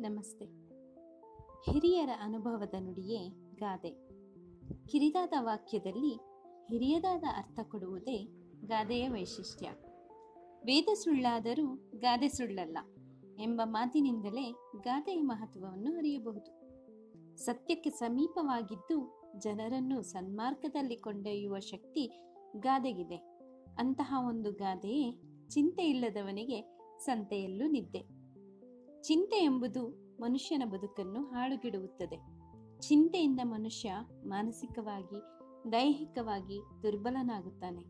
ನಮಸ್ತೆ. ಹಿರಿಯರ ಅನುಭವದ ನುಡಿಯೇ ಗಾದೆ. ಕಿರಿದಾದ ವಾಕ್ಯದಲ್ಲಿ ಹಿರಿಯದಾದ ಅರ್ಥ ಕೊಡುವುದೇ ಗಾದೆಯ ವೈಶಿಷ್ಟ್ಯ. ವೇದ ಸುಳ್ಳಾದರೂ ಗಾದೆ ಸುಳ್ಳಲ್ಲ ಎಂಬ ಮಾತಿನಿಂದಲೇ ಗಾದೆಯ ಮಹತ್ವವನ್ನು ಅರಿಯಬಹುದು. ಸತ್ಯಕ್ಕೆ ಸಮೀಪವಾಗಿದ್ದು ಜನರನ್ನು ಸನ್ಮಾರ್ಗದಲ್ಲಿ ಕೊಂಡೊಯ್ಯುವ ಶಕ್ತಿ ಗಾದೆಗಿದೆ. ಅಂತಹ ಒಂದು ಗಾದೆಯೇ ಚಿಂತೆ ಇಲ್ಲದವನಿಗೆ ಸಂತೆಯಲ್ಲೂ ನಿದ್ದೆ. ಚಿಂತೆ ಎಂಬುದು ಮನುಷ್ಯನ ಬದುಕನ್ನು ಹಾಳುಗೆಡುವುತ್ತದೆ ಚಿಂತೆಯಿಂದ ಮನುಷ್ಯ ಮಾನಸಿಕವಾಗಿ, ದೈಹಿಕವಾಗಿ ದುರ್ಬಲನಾಗುತ್ತಾನೆ.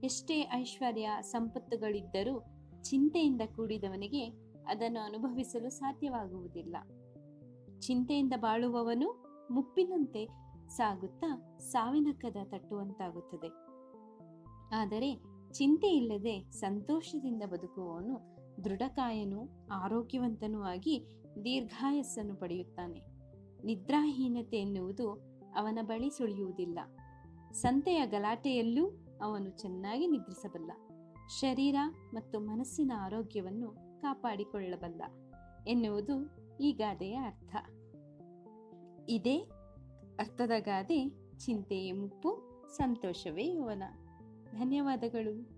ಎಷ್ಟೇ ಐಶ್ವರ್ಯ, ಸಂಪತ್ತುಗಳಿದ್ದರೂ ಚಿಂತೆಯಿಂದ ಕೂಡಿದವನಿಗೆ ಅದನ್ನು ಅನುಭವಿಸಲು ಸಾಧ್ಯವಾಗುವುದಿಲ್ಲ. ಚಿಂತೆಯಿಂದ ಬಾಳುವವನು ಮುಪ್ಪಿನಂತೆ ಸಾಗುತ್ತಾ, ಸಾವಿನ ಕದ ತಟ್ಟುವಂತಾಗುತ್ತದೆ. ಆದರೆ ಚಿಂತೆ ಇಲ್ಲದೆ ಸಂತೋಷದಿಂದ ಬದುಕುವವನು ದೃಢಕಾಯನು ಆರೋಗ್ಯವಂತನೂ ಆಗಿ ದೀರ್ಘಾಯಸ್ಸನ್ನು ಪಡೆಯುತ್ತಾನೆ. ನಿದ್ರಾಹೀನತೆ ಎನ್ನುವುದು ಅವನ ಬಳಿ ಸುಳಿಯುವುದಿಲ್ಲ. ಸಂತೆಯ ಗಲಾಟೆಯಲ್ಲೂ ಅವನು ಚೆನ್ನಾಗಿ ನಿದ್ರಿಸಬಲ್ಲ. ಶರೀರ ಮತ್ತು ಮನಸ್ಸಿನ ಆರೋಗ್ಯವನ್ನು ಕಾಪಾಡಿಕೊಳ್ಳಬಲ್ಲ ಎನ್ನುವುದು ಈ ಗಾದೆಯ ಅರ್ಥ. ಇದೇ ಅರ್ಥದ ಗಾದೆ ಚಿಂತೆಯೇ ಮುಪ್ಪು, ಸಂತೋಷವೇ ಯವನ. ಧನ್ಯವಾದಗಳು.